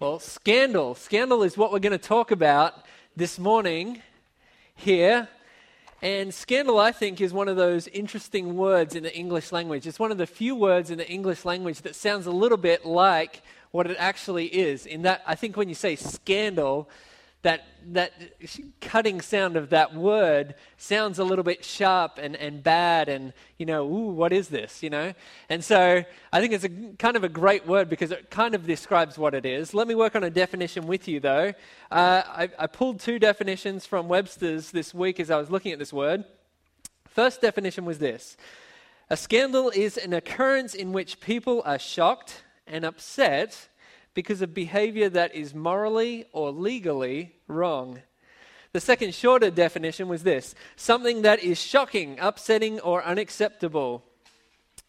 Well, scandal. Scandal is what we're going to talk about this morning here. And scandal, I think, is one of those interesting words in the English language. It's one of the few words in the English language that sounds a little bit like what it actually is. In that, I think when you say scandal, that, that cutting sound of that word sounds a little bit sharp and, and bad and, you know, ooh, what is this, you know? And so I think it's a kind of a great word because it kind of describes what it is. Let me work on a definition with you, though. Uh, I, I pulled two definitions from Webster's this week as I was looking at this word. First definition was this A scandal is an occurrence in which people are shocked and upset because of behavior that is morally or legally wrong. The second shorter definition was this something that is shocking, upsetting, or unacceptable.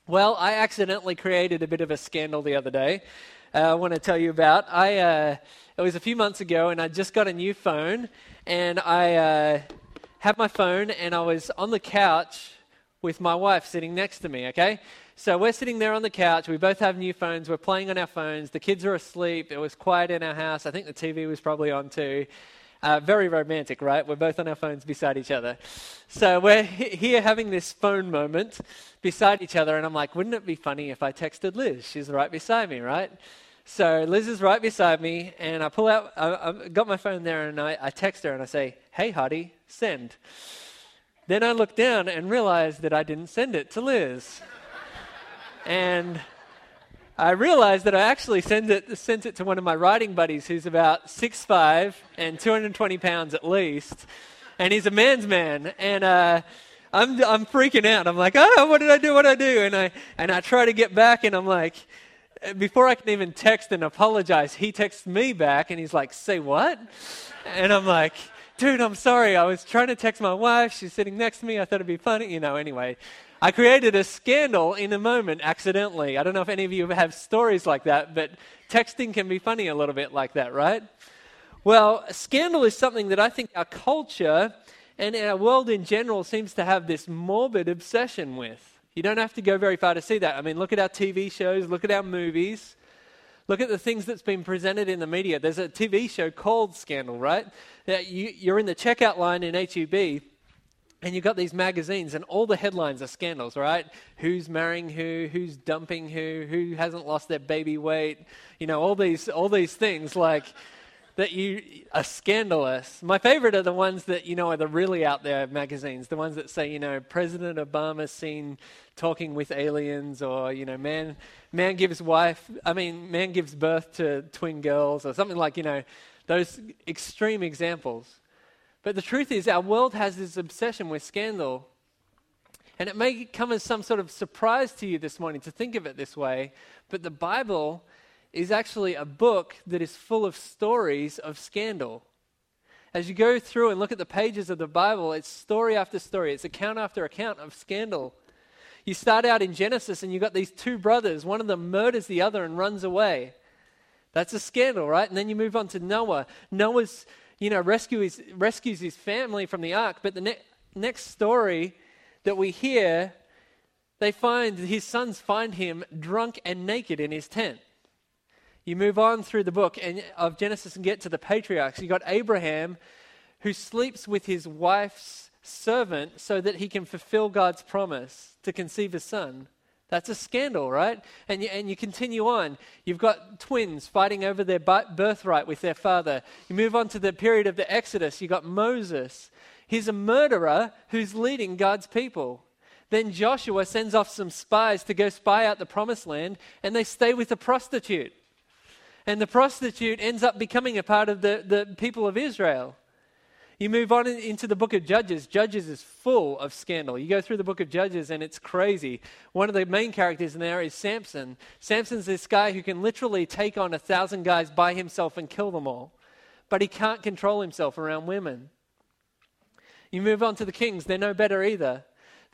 Well, I accidentally created a bit of a scandal the other day. Uh, I want to tell you about. I uh, it was a few months ago, and I just got a new phone, and I uh, had my phone, and I was on the couch with my wife sitting next to me. Okay, so we're sitting there on the couch. We both have new phones. We're playing on our phones. The kids are asleep. It was quiet in our house. I think the TV was probably on too. Uh, very romantic, right? We're both on our phones beside each other. So we're here having this phone moment beside each other, and I'm like, wouldn't it be funny if I texted Liz? She's right beside me, right? So Liz is right beside me, and I pull out, I, got my phone there, and I, I text her and I say, hey, Hottie, send. Then I look down and realize that I didn't send it to Liz. And I realized that I actually sent it, sent it to one of my writing buddies who's about 6'5 and 220 pounds at least. And he's a man's man. And uh, I'm, I'm freaking out. I'm like, oh, what did I do? What did I do? And I, and I try to get back, and I'm like, before I can even text and apologize, he texts me back, and he's like, say what? And I'm like, dude, I'm sorry. I was trying to text my wife. She's sitting next to me. I thought it'd be funny. You know, anyway, I created a scandal in a moment accidentally. I don't know if any of you have stories like that, but texting can be funny a little bit like that, right? Well, scandal is something that I think our culture and our world in general seems to have this morbid obsession with. You don't have to go very far to see that. I mean, look at our TV shows, look at our movies, look at the things that's been presented in the media. There's a TV show called Scandal, right? You're in the checkout line in HEB and you've got these magazines, and all the headlines are scandals, right? Who's marrying who? Who's dumping who? Who hasn't lost their baby weight? You know, all these all these things like that you are scandalous. My favorite are the ones that you know are the really out there magazines, the ones that say you know President Obama seen talking with aliens, or you know man man gives wife, I mean man gives birth to twin girls, or something like you know those extreme examples. But the truth is, our world has this obsession with scandal. And it may come as some sort of surprise to you this morning to think of it this way, but the Bible is actually a book that is full of stories of scandal. As you go through and look at the pages of the Bible, it's story after story, it's account after account of scandal. You start out in Genesis and you've got these two brothers. One of them murders the other and runs away. That's a scandal, right? And then you move on to Noah. Noah's you know, rescues, rescues his family from the ark. But the ne- next story that we hear, they find his sons find him drunk and naked in his tent. You move on through the book and, of Genesis and get to the patriarchs. You got Abraham who sleeps with his wife's servant so that he can fulfill God's promise to conceive a son. That's a scandal, right? And you, and you continue on. You've got twins fighting over their birthright with their father. You move on to the period of the Exodus. You've got Moses. He's a murderer who's leading God's people. Then Joshua sends off some spies to go spy out the promised land, and they stay with a prostitute. And the prostitute ends up becoming a part of the, the people of Israel. You move on into the book of Judges. Judges is full of scandal. You go through the book of Judges and it's crazy. One of the main characters in there is Samson. Samson's this guy who can literally take on a thousand guys by himself and kill them all, but he can't control himself around women. You move on to the kings, they're no better either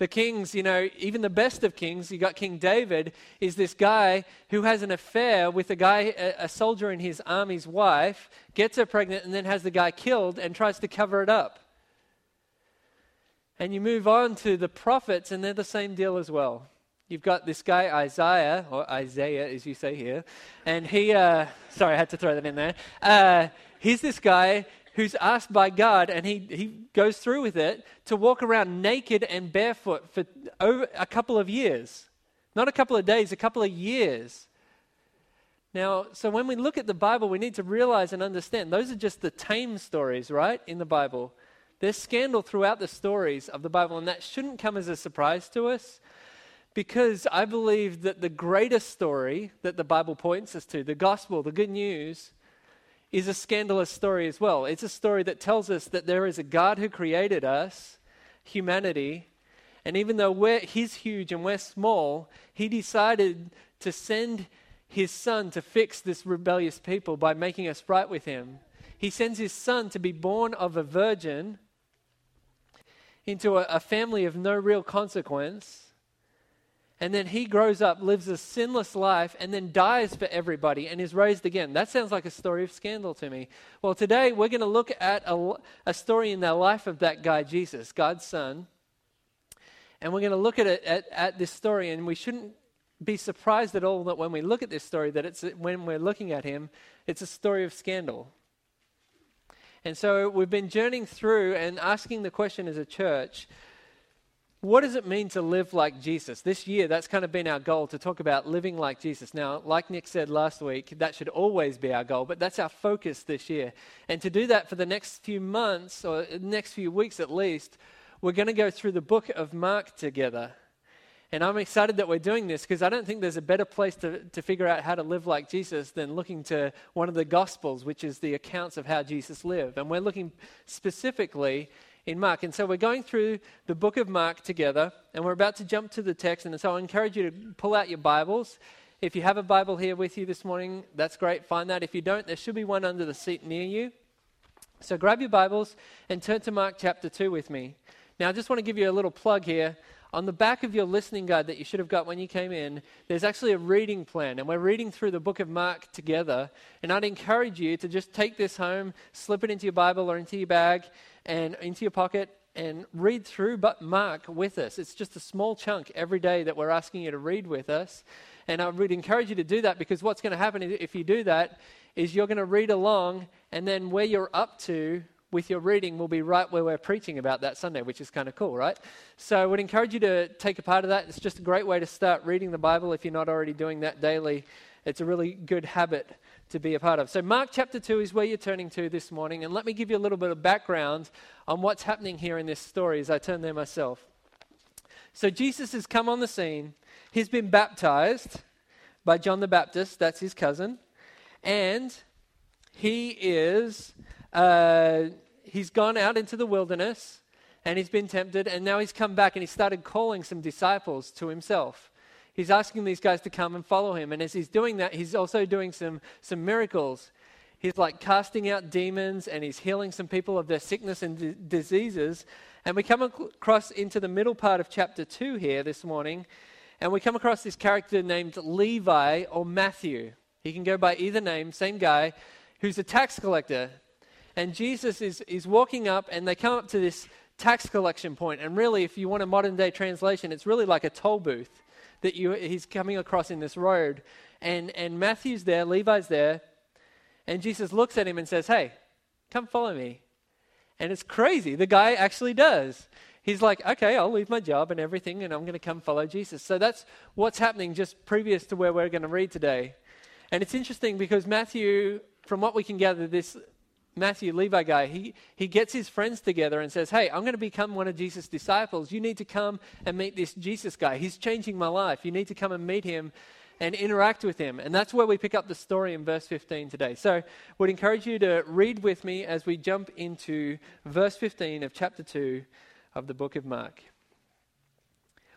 the kings, you know, even the best of kings, you got King David, is this guy who has an affair with a guy, a, a, soldier in his army's wife, gets her pregnant, and then has the guy killed and tries to cover it up. And you move on to the prophets, and they're the same deal as well. you've got this guy Isaiah, or Isaiah as you say here, and he, uh, sorry, I had to throw that in there. Uh, he's this guy who's asked by God, and he, he goes through with it, to walk around naked and barefoot for over a couple of years. Not a couple of days, a couple of years. Now, so when we look at the Bible, we need to realize and understand those are just the tame stories, right, in the Bible. There's scandal throughout the stories of the Bible, and that shouldn't come as a surprise to us because I believe that the greatest story that the Bible points us to, the gospel, the good news, is a scandalous story as well. It's a story that tells us that there is a God who created us, humanity, and even though we're, He's huge and we're small, He decided to send His Son to fix this rebellious people by making us right with Him. He sends His Son to be born of a virgin into a, a family of no real consequence and then he grows up, lives a sinless life, and then dies for everybody and is raised again. That sounds like a story of scandal to me. Well, today we're going to look at a, a story in the life of that guy, Jesus, God's Son. And we're going to look at it at, at this story, and we shouldn't be surprised at all that when we look at this story, that it's when we're looking at him, it's a story of scandal. And so we've been journeying through and asking the question as a church what does it mean to live like Jesus? This year, that's kind of been our goal to talk about living like Jesus. Now, like Nick said last week, that should always be our goal, but that's our focus this year. And to do that for the next few months, or next few weeks at least, we're going to go through the book of Mark together. And I'm excited that we're doing this because I don't think there's a better place to, to figure out how to live like Jesus than looking to one of the Gospels, which is the accounts of how Jesus lived. And we're looking specifically in Mark. And so we're going through the book of Mark together, and we're about to jump to the text. And so I encourage you to pull out your Bibles. If you have a Bible here with you this morning, that's great. Find that. If you don't, there should be one under the seat near you. So grab your Bibles and turn to Mark chapter 2 with me. Now, I just want to give you a little plug here. On the back of your listening guide that you should have got when you came in, there's actually a reading plan, and we're reading through the book of Mark together. And I'd encourage you to just take this home, slip it into your Bible or into your bag, and into your pocket and read through but Mark with us. It's just a small chunk every day that we're asking you to read with us. And I would encourage you to do that because what's going to happen if you do that is you're going to read along, and then where you're up to with your reading will be right where we're preaching about that Sunday, which is kind of cool, right? So I would encourage you to take a part of that. It's just a great way to start reading the Bible if you're not already doing that daily. It's a really good habit to be a part of. So, Mark chapter 2 is where you're turning to this morning. And let me give you a little bit of background on what's happening here in this story as I turn there myself. So, Jesus has come on the scene. He's been baptized by John the Baptist, that's his cousin. And he is, uh, he's gone out into the wilderness and he's been tempted. And now he's come back and he started calling some disciples to himself he's asking these guys to come and follow him. And as he's doing that, he's also doing some, some miracles. He's like casting out demons and he's healing some people of their sickness and d- diseases. And we come across into the middle part of chapter 2 here this morning, and we come across this character named Levi or Matthew. He can go by either name, same guy, who's a tax collector. And Jesus is, is walking up, and they come up to this tax collection point. And really, if you want a modern day translation, it's really like a toll booth that you, he's coming across in this road. And, and Matthew's there, Levi's there, and Jesus looks at him and says, Hey, come follow me. And it's crazy. The guy actually does. He's like, Okay, I'll leave my job and everything, and I'm going to come follow Jesus. So that's what's happening just previous to where we're going to read today. And it's interesting because Matthew, from what we can gather, this Matthew, Levi guy, he, he gets his friends together and says, Hey, I'm going to become one of Jesus' disciples. You need to come and meet this Jesus guy. He's changing my life. You need to come and meet him and interact with him. And that's where we pick up the story in verse 15 today. So would encourage you to read with me as we jump into verse 15 of chapter 2 of the book of Mark.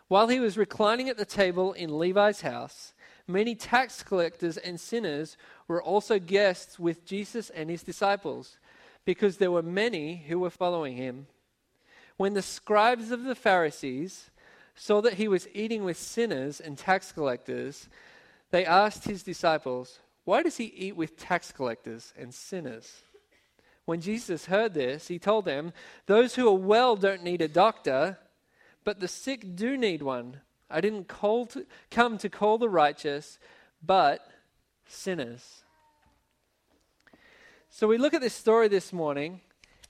While he was reclining at the table in Levi's house, many tax collectors and sinners were also guests with Jesus and his disciples, because there were many who were following him. When the scribes of the Pharisees saw that he was eating with sinners and tax collectors, they asked his disciples, Why does he eat with tax collectors and sinners? When Jesus heard this, he told them, Those who are well don't need a doctor, but the sick do need one. I didn't to, come to call the righteous, but sinners. So we look at this story this morning,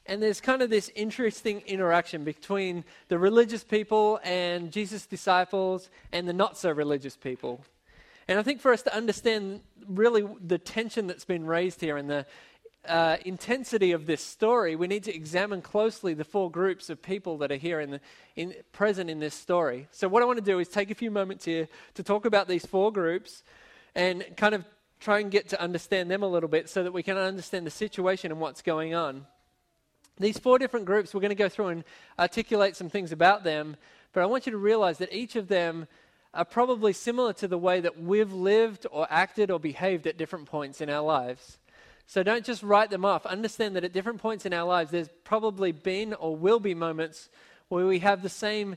and there's kind of this interesting interaction between the religious people and Jesus' disciples and the not so religious people. And I think for us to understand really the tension that's been raised here and the uh, intensity of this story, we need to examine closely the four groups of people that are here in the, in, present in this story. So, what I want to do is take a few moments here to talk about these four groups and kind of try and get to understand them a little bit so that we can understand the situation and what's going on. These four different groups, we're going to go through and articulate some things about them, but I want you to realize that each of them are probably similar to the way that we've lived or acted or behaved at different points in our lives. So don't just write them off. Understand that at different points in our lives, there's probably been or will be moments where we have the same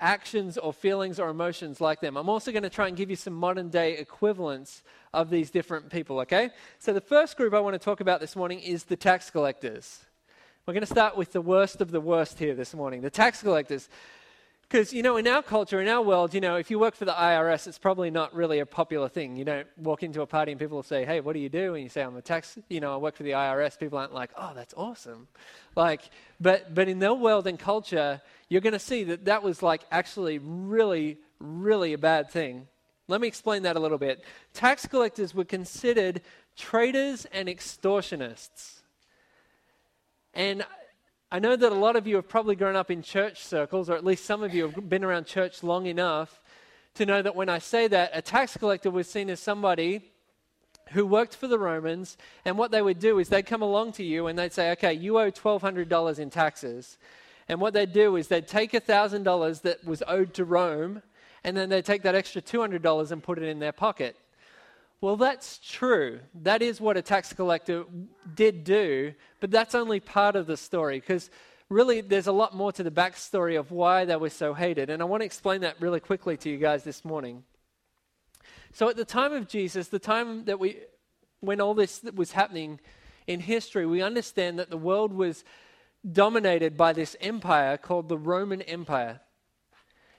actions or feelings or emotions like them. I'm also going to try and give you some modern day equivalents of these different people, okay? So the first group I want to talk about this morning is the tax collectors. We're going to start with the worst of the worst here this morning the tax collectors. Because, you know, in our culture, in our world, you know, if you work for the IRS, it's probably not really a popular thing. You don't walk into a party and people will say, hey, what do you do? And you say, I'm a tax, you know, I work for the IRS. People aren't like, oh, that's awesome. Like, but, but in their world and culture, you're going to see that that was like actually really, really a bad thing. Let me explain that a little bit. Tax collectors were considered traitors and extortionists. And I know that a lot of you have probably grown up in church circles, or at least some of you have been around church long enough to know that when I say that, a tax collector was seen as somebody who worked for the Romans, and what they would do is they'd come along to you and they'd say, Okay, you owe $1,200 in taxes. And what they'd do is they'd take $1,000 that was owed to Rome, and then they'd take that extra $200 and put it in their pocket. Well, that's true. That is what a tax collector did do, but that's only part of the story because really there's a lot more to the backstory of why they were so hated. And I want to explain that really quickly to you guys this morning. So, at the time of Jesus, the time that we, when all this was happening in history, we understand that the world was dominated by this empire called the Roman Empire.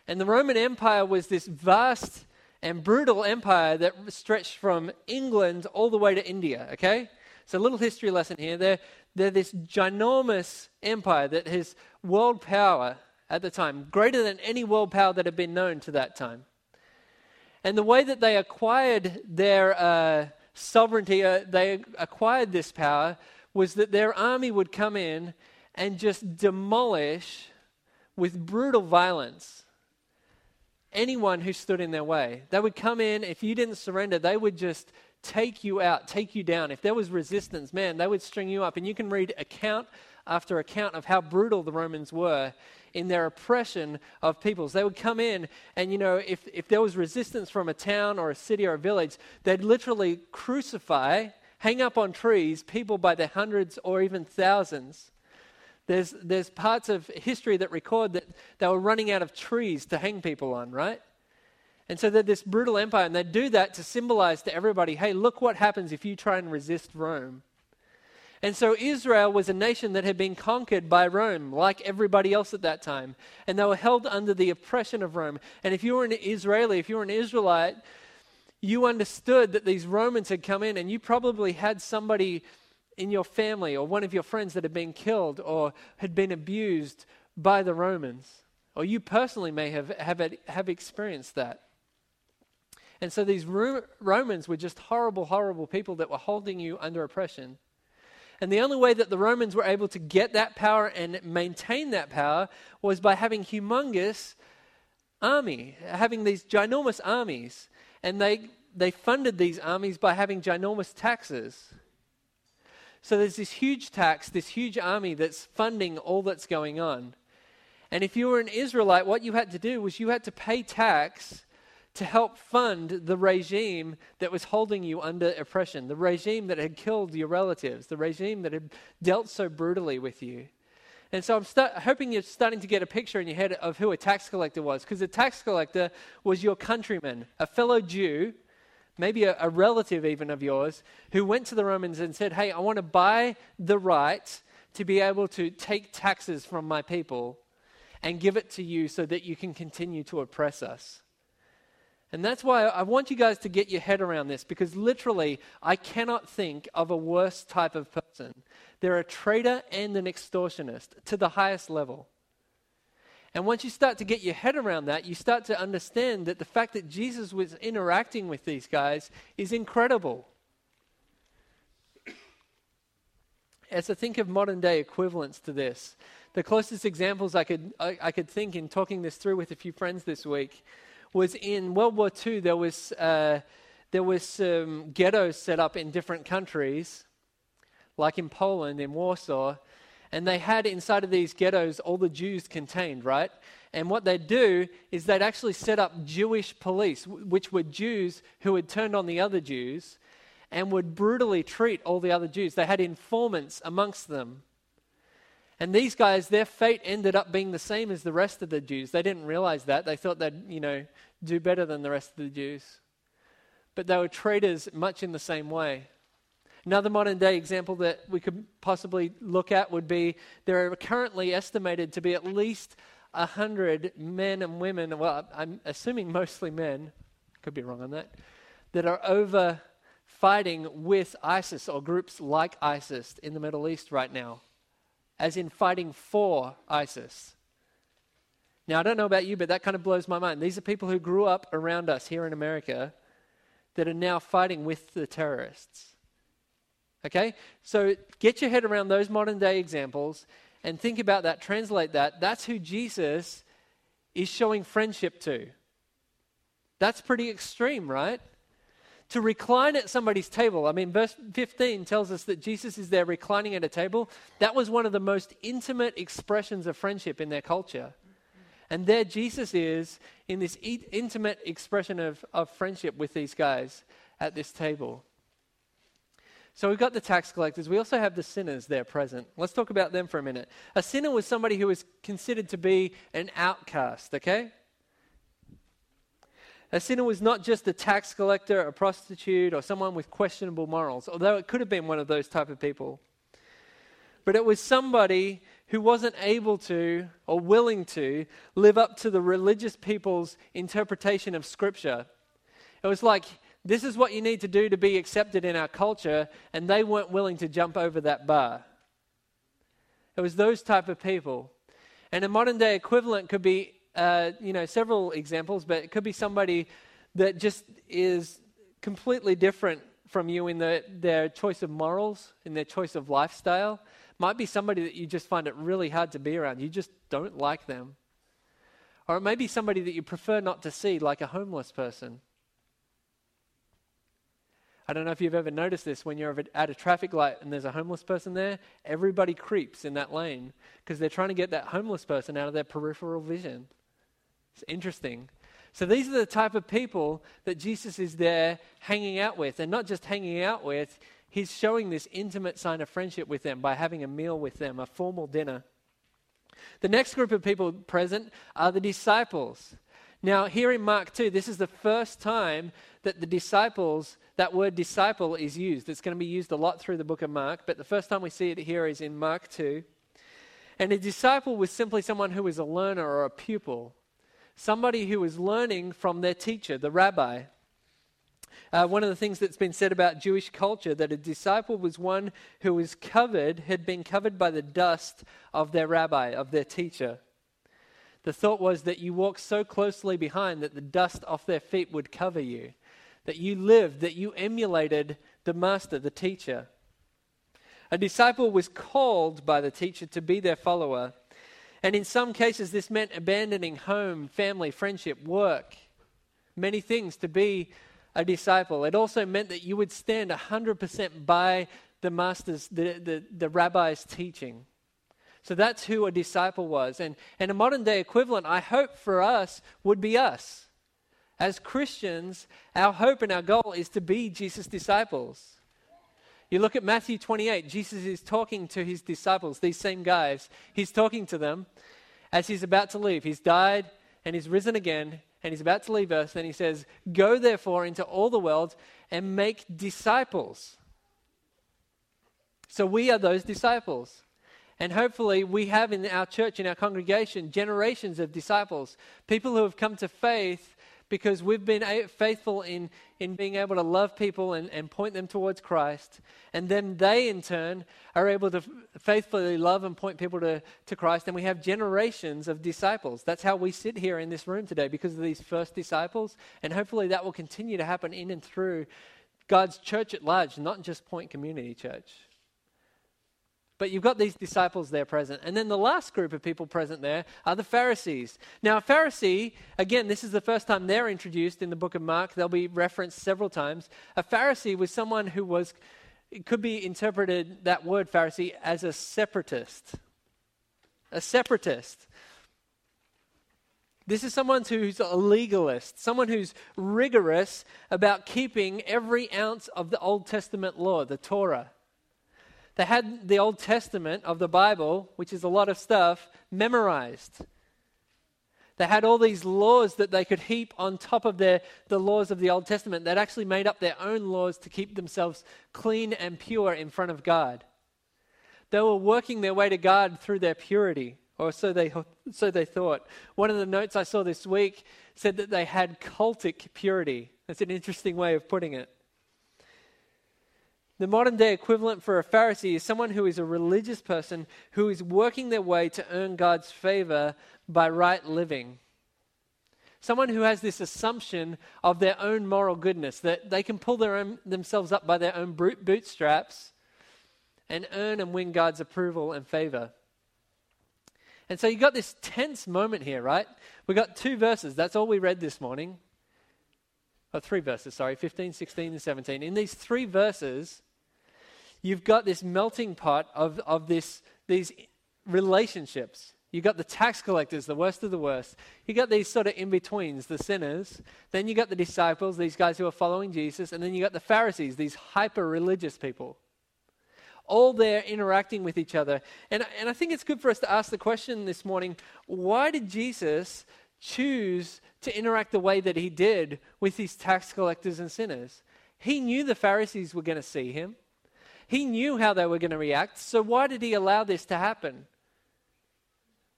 And the Roman Empire was this vast and brutal empire that stretched from England all the way to India, okay? So, a little history lesson here. They're, they're this ginormous empire that has world power at the time, greater than any world power that had been known to that time. And the way that they acquired their uh, sovereignty, uh, they acquired this power, was that their army would come in and just demolish with brutal violence anyone who stood in their way. They would come in, if you didn't surrender, they would just take you out, take you down. If there was resistance, man, they would string you up. And you can read account after account of how brutal the Romans were in their oppression of peoples. They would come in, and you know, if, if there was resistance from a town or a city or a village, they'd literally crucify, hang up on trees, people by the hundreds or even thousands. There's, there's parts of history that record that they were running out of trees to hang people on, right? And so they're this brutal empire, and they do that to symbolize to everybody hey, look what happens if you try and resist Rome. And so Israel was a nation that had been conquered by Rome, like everybody else at that time. And they were held under the oppression of Rome. And if you were an Israeli, if you were an Israelite, you understood that these Romans had come in, and you probably had somebody in your family or one of your friends that had been killed or had been abused by the Romans. Or you personally may have, have, have experienced that. And so these Romans were just horrible, horrible people that were holding you under oppression. And the only way that the Romans were able to get that power and maintain that power was by having humongous army, having these ginormous armies. And they, they funded these armies by having ginormous taxes. So there's this huge tax, this huge army that's funding all that's going on. And if you were an Israelite, what you had to do was you had to pay tax to help fund the regime that was holding you under oppression, the regime that had killed your relatives, the regime that had dealt so brutally with you. And so I'm start, hoping you're starting to get a picture in your head of who a tax collector was, because a tax collector was your countryman, a fellow Jew maybe a, a relative even of yours, who went to the Romans and said, Hey, I want to buy the right to be able to take taxes from my people. and give it to you so that you can continue to oppress us. And that's why I want you guys to get your head around this because literally, I cannot think of a worse type of person. They're a traitor and an extortionist to the highest level. And once you start to get your head around that, you start to understand that the fact that Jesus was interacting with these guys is incredible. As I think of modern day equivalents to this, the closest examples I could, I, I could think in talking this through with a few friends this week was in World War II, there was, uh, there was some ghettos set up in different countries, like in Poland, in Warsaw, and they had inside of these ghettos all the Jews contained, right? And what they'd do is they'd actually set up Jewish police, which were Jews who had turned on the other Jews and would brutally treat all the other Jews. They had informants amongst them. And these guys, their fate ended up being the same as the rest of the Jews. They didn't realize that. They thought they'd, you know, do better than the rest of the Jews. But they were traitors much in the same way. Another modern day example that we could possibly look at would be there are currently estimated to be at least 100 men and women, well, I'm assuming mostly men, could be wrong on that, that are over fighting with ISIS or groups like ISIS in the Middle East right now as in fighting for ISIS. Now, I don't know about you, but that kind of blows my mind. These are people who grew up around us here in America that are now fighting with the terrorists. Okay? So get your head around those modern day examples and think about that, translate that. That's who Jesus is showing friendship to. That's pretty extreme, right? to recline at somebody's table. I mean, verse 15 tells us that Jesus is there reclining at a table. That was one of the most intimate expressions of friendship in their culture. And there Jesus is in this e- intimate expression of, of friendship with these guys at this table. So we've got the tax collectors. We also have the sinners there present. Let's talk about them for a minute. A sinner was somebody who was considered to be an outcast, okay? A sinner was not just a tax collector, a prostitute, or someone with questionable morals, although it could have been one of those type of people. But it was somebody who wasn't able to or willing to live up to the religious people's interpretation of Scripture. It was like, this is what you need to do to be accepted in our culture, and they weren't willing to jump over that bar. It was those type of people. And a modern day equivalent could be uh, you know, several examples, but it could be somebody that just is completely different from you in the, their choice of morals, in their choice of lifestyle. Might be somebody that you just find it really hard to be around. You just don't like them. Or it may be somebody that you prefer not to see, like a homeless person. I don't know if you've ever noticed this when you're at a traffic light and there's a homeless person there, everybody creeps in that lane because they're trying to get that homeless person out of their peripheral vision. It's interesting. So these are the type of people that Jesus is there hanging out with. And not just hanging out with, he's showing this intimate sign of friendship with them by having a meal with them, a formal dinner. The next group of people present are the disciples. Now, here in Mark 2, this is the first time that the disciples, that word disciple is used. It's going to be used a lot through the book of Mark, but the first time we see it here is in Mark 2. And a disciple was simply someone who was a learner or a pupil somebody who is learning from their teacher, the rabbi. Uh, one of the things that's been said about Jewish culture that a disciple was one who was covered, had been covered by the dust of their rabbi, of their teacher. The thought was that you walked so closely behind that the dust off their feet would cover you, that you lived, that you emulated the master, the teacher. A disciple was called by the teacher to be their follower. And in some cases, this meant abandoning home, family, friendship, work, many things to be a disciple. It also meant that you would stand 100% by the master's, the, the, the rabbi's teaching. So that's who a disciple was. And, and a modern day equivalent, I hope for us, would be us. As Christians, our hope and our goal is to be Jesus' disciples. You look at Matthew 28, Jesus is talking to his disciples, these same guys. He's talking to them as he's about to leave. He's died and he's risen again and he's about to leave earth. And he says, Go therefore into all the world and make disciples. So we are those disciples. And hopefully, we have in our church, in our congregation, generations of disciples, people who have come to faith because we've been faithful in, in being able to love people and, and point them towards Christ. And then they, in turn, are able to faithfully love and point people to, to Christ. And we have generations of disciples. That's how we sit here in this room today because of these first disciples. And hopefully that will continue to happen in and through God's church at large, not just Point Community Church. But you've got these disciples there present. And then the last group of people present there are the Pharisees. Now, a Pharisee, again, this is the first time they're introduced in the book of Mark. They'll be referenced several times. A Pharisee was someone who was, it could be interpreted, that word Pharisee, as a separatist. A separatist. This is someone who's a legalist, someone who's rigorous about keeping every ounce of the Old Testament law, the Torah. They had the Old Testament of the Bible, which is a lot of stuff, memorized. They had all these laws that they could heap on top of their, the laws of the Old Testament. They'd actually made up their own laws to keep themselves clean and pure in front of God. They were working their way to God through their purity, or so they, so they thought. One of the notes I saw this week said that they had cultic purity. That's an interesting way of putting it. The modern day equivalent for a Pharisee is someone who is a religious person who is working their way to earn God's favor by right living. Someone who has this assumption of their own moral goodness, that they can pull their own, themselves up by their own bootstraps and earn and win God's approval and favor. And so you got this tense moment here, right? We got two verses. That's all we read this morning. Oh, three verses, sorry, 15, 16, and 17. In these three verses, you've got this melting pot of, of this, these relationships. You've got the tax collectors, the worst of the worst. You've got these sort of in betweens, the sinners. Then you've got the disciples, these guys who are following Jesus. And then you've got the Pharisees, these hyper religious people. All there interacting with each other. And, and I think it's good for us to ask the question this morning why did Jesus choose to interact the way that he did with these tax collectors and sinners? He knew the Pharisees were going to see him. He knew how they were going to react, so why did he allow this to happen?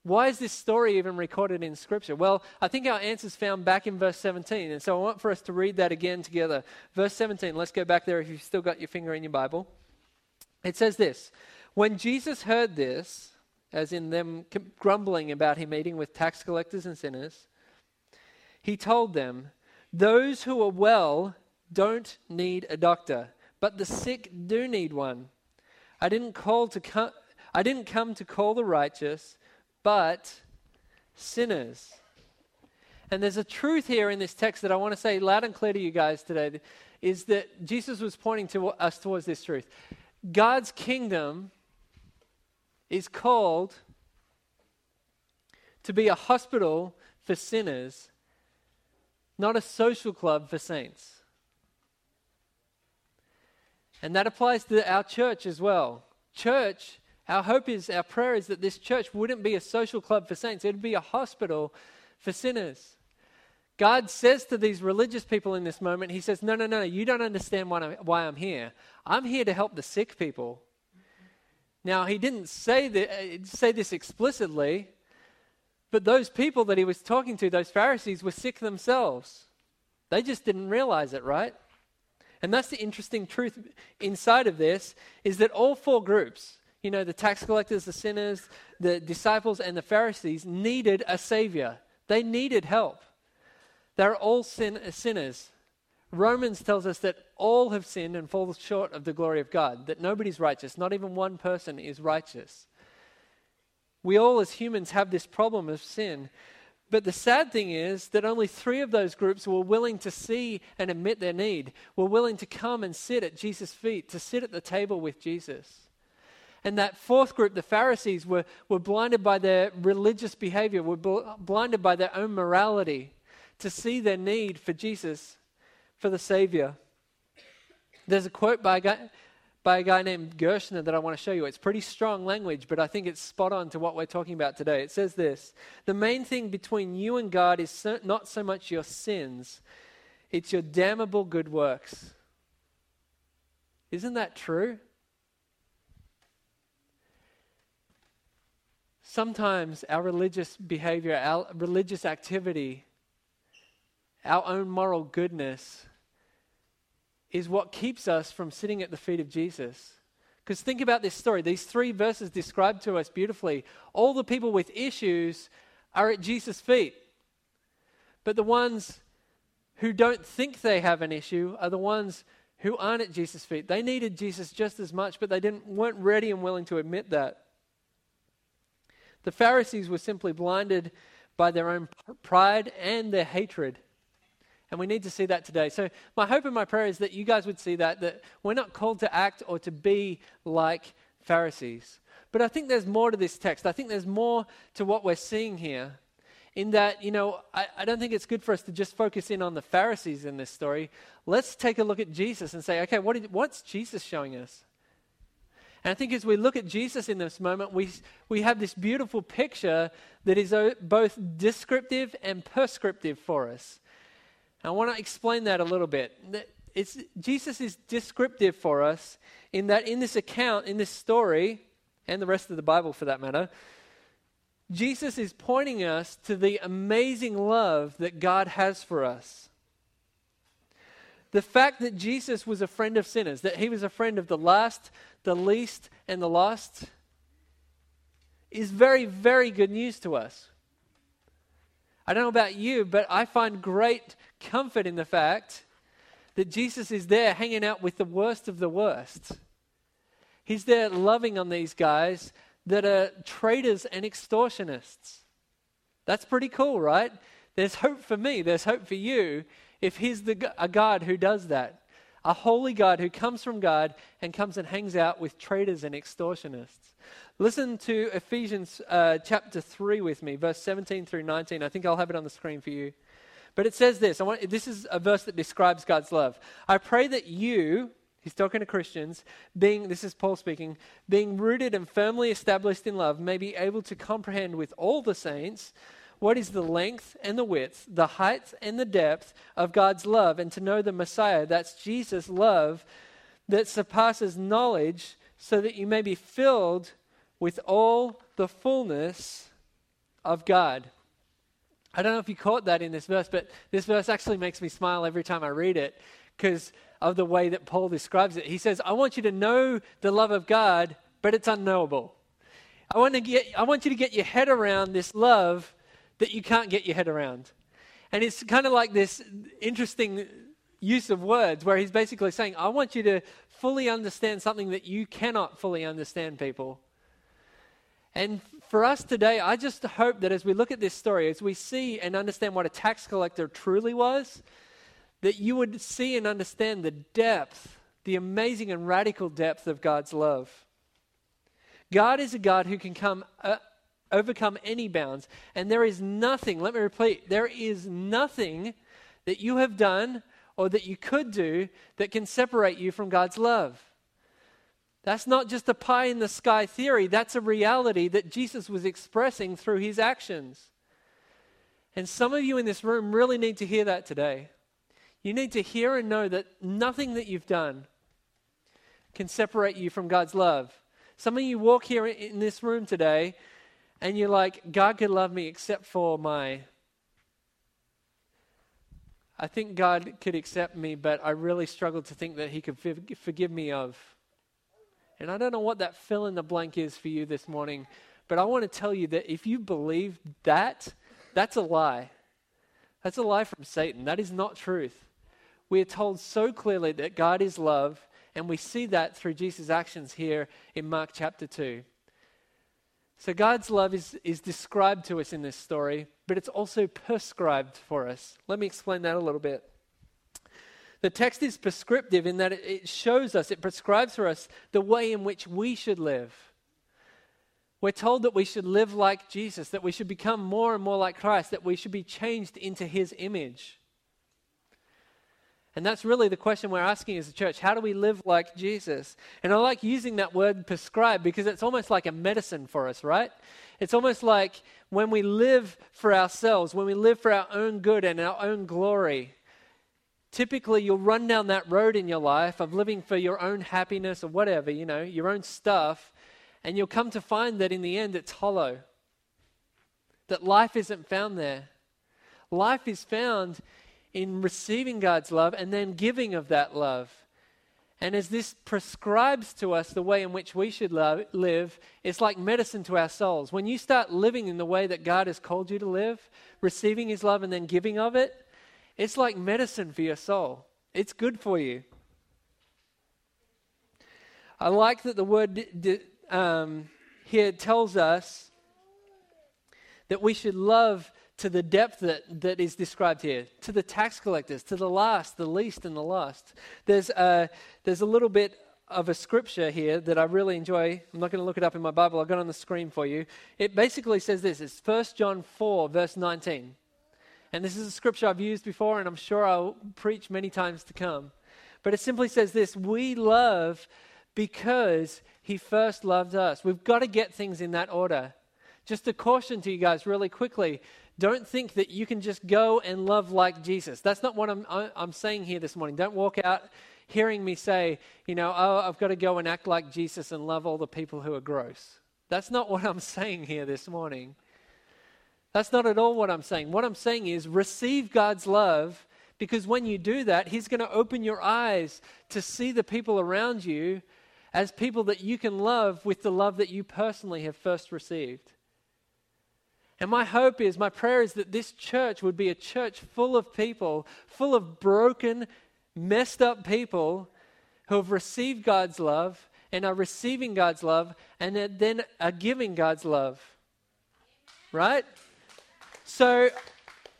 Why is this story even recorded in Scripture? Well, I think our answer is found back in verse 17. And so I want for us to read that again together. Verse 17, let's go back there if you've still got your finger in your Bible. It says this When Jesus heard this, as in them grumbling about him eating with tax collectors and sinners, he told them, Those who are well don't need a doctor but the sick do need one. I didn't call to come I didn't come to call the righteous, but sinners. And there's a truth here in this text that I want to say loud and clear to you guys today is that Jesus was pointing to us towards this truth. God's kingdom is called to be a hospital for sinners, not a social club for saints. And that applies to our church as well. Church, our hope is, our prayer is that this church wouldn't be a social club for saints, it would be a hospital for sinners. God says to these religious people in this moment, He says, No, no, no, you don't understand why I'm, why I'm here. I'm here to help the sick people. Now, He didn't say, that, uh, say this explicitly, but those people that He was talking to, those Pharisees, were sick themselves. They just didn't realize it, right? And that's the interesting truth inside of this is that all four groups, you know, the tax collectors, the sinners, the disciples, and the Pharisees needed a savior. They needed help. They're all sin- uh, sinners. Romans tells us that all have sinned and fall short of the glory of God, that nobody's righteous, not even one person is righteous. We all, as humans, have this problem of sin. But the sad thing is that only three of those groups were willing to see and admit their need, were willing to come and sit at Jesus' feet, to sit at the table with Jesus. And that fourth group, the Pharisees, were, were blinded by their religious behavior, were bl- blinded by their own morality to see their need for Jesus, for the Savior. There's a quote by a guy, by a guy named Gerstner that I want to show you. It's pretty strong language, but I think it's spot on to what we're talking about today. It says this The main thing between you and God is so, not so much your sins, it's your damnable good works. Isn't that true? sometimes our religious behavior, our religious activity, our own moral goodness is what keeps us from sitting at the feet of Jesus. Because think about this story. These three verses describe to us beautifully. All the people with issues are at Jesus' feet. But the ones who don't think they have an issue are the ones who aren't at Jesus' feet. They needed Jesus just as much, but they didn't, weren't ready and willing to admit that. The Pharisees were simply blinded by their own pride and their hatred. And we need to see that today. So, my hope and my prayer is that you guys would see that, that we're not called to act or to be like Pharisees. But I think there's more to this text. I think there's more to what we're seeing here. In that, you know, I, I don't think it's good for us to just focus in on the Pharisees in this story. Let's take a look at Jesus and say, okay, what did, what's Jesus showing us? And I think as we look at Jesus in this moment, we, we have this beautiful picture that is both descriptive and prescriptive for us. I want to explain that a little bit. It's, Jesus is descriptive for us in that in this account, in this story, and the rest of the Bible for that matter, Jesus is pointing us to the amazing love that God has for us. The fact that Jesus was a friend of sinners, that he was a friend of the last, the least, and the lost, is very, very good news to us. I don't know about you, but I find great comfort in the fact that Jesus is there hanging out with the worst of the worst. He's there loving on these guys that are traitors and extortionists. That's pretty cool, right? There's hope for me, there's hope for you if He's the, a God who does that. A holy God who comes from God and comes and hangs out with traitors and extortionists. Listen to Ephesians uh, chapter 3 with me, verse 17 through 19. I think I'll have it on the screen for you. But it says this I want, this is a verse that describes God's love. I pray that you, he's talking to Christians, being, this is Paul speaking, being rooted and firmly established in love, may be able to comprehend with all the saints what is the length and the width, the height and the depth of God's love, and to know the Messiah, that's Jesus' love, that surpasses knowledge, so that you may be filled with all the fullness of God. I don't know if you caught that in this verse, but this verse actually makes me smile every time I read it because of the way that Paul describes it. He says, I want you to know the love of God, but it's unknowable. I want, to get, I want you to get your head around this love that you can't get your head around. And it's kind of like this interesting use of words where he's basically saying, I want you to fully understand something that you cannot fully understand, people. And for us today, I just hope that as we look at this story, as we see and understand what a tax collector truly was, that you would see and understand the depth, the amazing and radical depth of God's love. God is a God who can come uh, overcome any bounds, and there is nothing, let me repeat, there is nothing that you have done or that you could do that can separate you from God's love. That's not just a pie in the sky theory, that's a reality that Jesus was expressing through his actions. And some of you in this room really need to hear that today. You need to hear and know that nothing that you've done can separate you from God's love. Some of you walk here in this room today and you're like, God could love me except for my. I think God could accept me, but I really struggle to think that He could forgive me of. And I don't know what that fill in the blank is for you this morning, but I want to tell you that if you believe that, that's a lie. That's a lie from Satan. That is not truth. We are told so clearly that God is love, and we see that through Jesus' actions here in Mark chapter 2. So God's love is, is described to us in this story, but it's also prescribed for us. Let me explain that a little bit. The text is prescriptive in that it shows us, it prescribes for us the way in which we should live. We're told that we should live like Jesus, that we should become more and more like Christ, that we should be changed into his image. And that's really the question we're asking as a church. How do we live like Jesus? And I like using that word prescribe because it's almost like a medicine for us, right? It's almost like when we live for ourselves, when we live for our own good and our own glory, typically you'll run down that road in your life of living for your own happiness or whatever, you know, your own stuff, and you'll come to find that in the end it's hollow. that life isn't found there. Life is found in receiving God's love and then giving of that love. And as this prescribes to us the way in which we should love, live, it's like medicine to our souls. When you start living in the way that God has called you to live, receiving His love and then giving of it, it's like medicine for your soul. It's good for you. I like that the word um, here tells us that we should love to the depth that, that is described here, to the tax collectors, to the last, the least, and the lost. There's a, there's a little bit of a scripture here that I really enjoy. I'm not going to look it up in my Bible, I've got it on the screen for you. It basically says this it's 1 John 4, verse 19. And this is a scripture I've used before, and I'm sure I'll preach many times to come. But it simply says this We love because he first loved us. We've got to get things in that order. Just a caution to you guys, really quickly don't think that you can just go and love like Jesus. That's not what I'm, I'm saying here this morning. Don't walk out hearing me say, you know, oh, I've got to go and act like Jesus and love all the people who are gross. That's not what I'm saying here this morning. That's not at all what I'm saying. What I'm saying is receive God's love because when you do that, He's going to open your eyes to see the people around you as people that you can love with the love that you personally have first received. And my hope is, my prayer is that this church would be a church full of people, full of broken, messed up people who have received God's love and are receiving God's love and then are giving God's love. Right? So,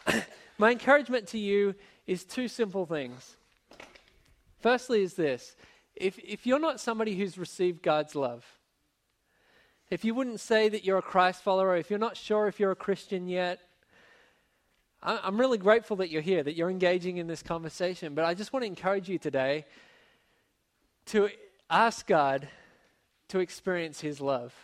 my encouragement to you is two simple things. Firstly, is this if, if you're not somebody who's received God's love, if you wouldn't say that you're a Christ follower, if you're not sure if you're a Christian yet, I'm really grateful that you're here, that you're engaging in this conversation. But I just want to encourage you today to ask God to experience His love.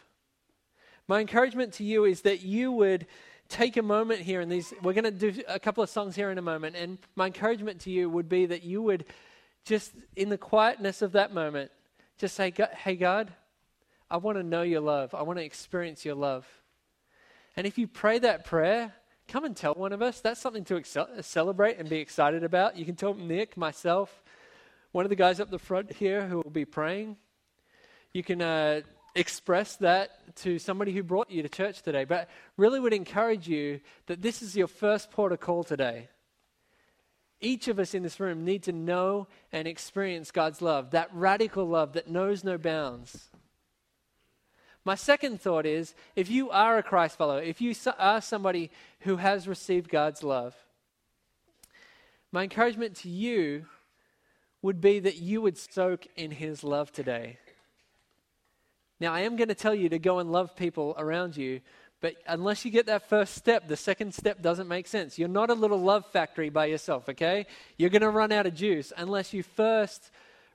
My encouragement to you is that you would take a moment here, and these we're going to do a couple of songs here in a moment. And my encouragement to you would be that you would just, in the quietness of that moment, just say, "Hey God, I want to know your love. I want to experience your love. And if you pray that prayer, come and tell one of us. That's something to excel- celebrate and be excited about. You can tell Nick, myself, one of the guys up the front here who will be praying. You can uh, express that to somebody who brought you to church today. But really would encourage you that this is your first port of call today. Each of us in this room need to know and experience God's love, that radical love that knows no bounds. My second thought is if you are a Christ follower, if you are somebody who has received God's love, my encouragement to you would be that you would soak in His love today. Now, I am going to tell you to go and love people around you, but unless you get that first step, the second step doesn't make sense. You're not a little love factory by yourself, okay? You're going to run out of juice unless you first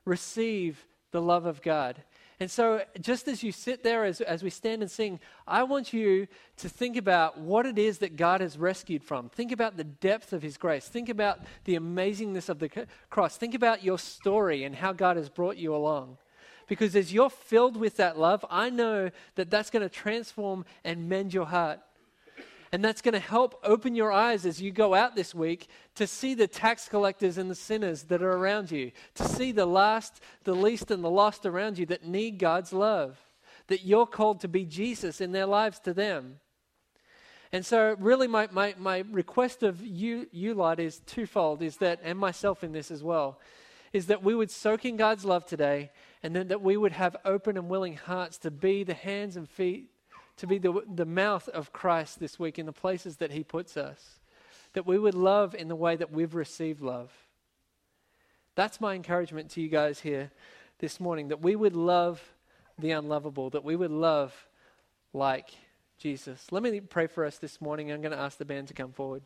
receive the love of God. And so, just as you sit there as, as we stand and sing, I want you to think about what it is that God has rescued from. Think about the depth of His grace. Think about the amazingness of the cross. Think about your story and how God has brought you along. Because as you're filled with that love, I know that that's going to transform and mend your heart. And that's going to help open your eyes as you go out this week to see the tax collectors and the sinners that are around you, to see the last, the least, and the lost around you that need God's love, that you're called to be Jesus in their lives to them. And so, really, my, my, my request of you, you lot, is twofold, is that, and myself in this as well, is that we would soak in God's love today, and then that we would have open and willing hearts to be the hands and feet to be the, the mouth of Christ this week in the places that He puts us. That we would love in the way that we've received love. That's my encouragement to you guys here this morning that we would love the unlovable, that we would love like Jesus. Let me pray for us this morning. I'm going to ask the band to come forward.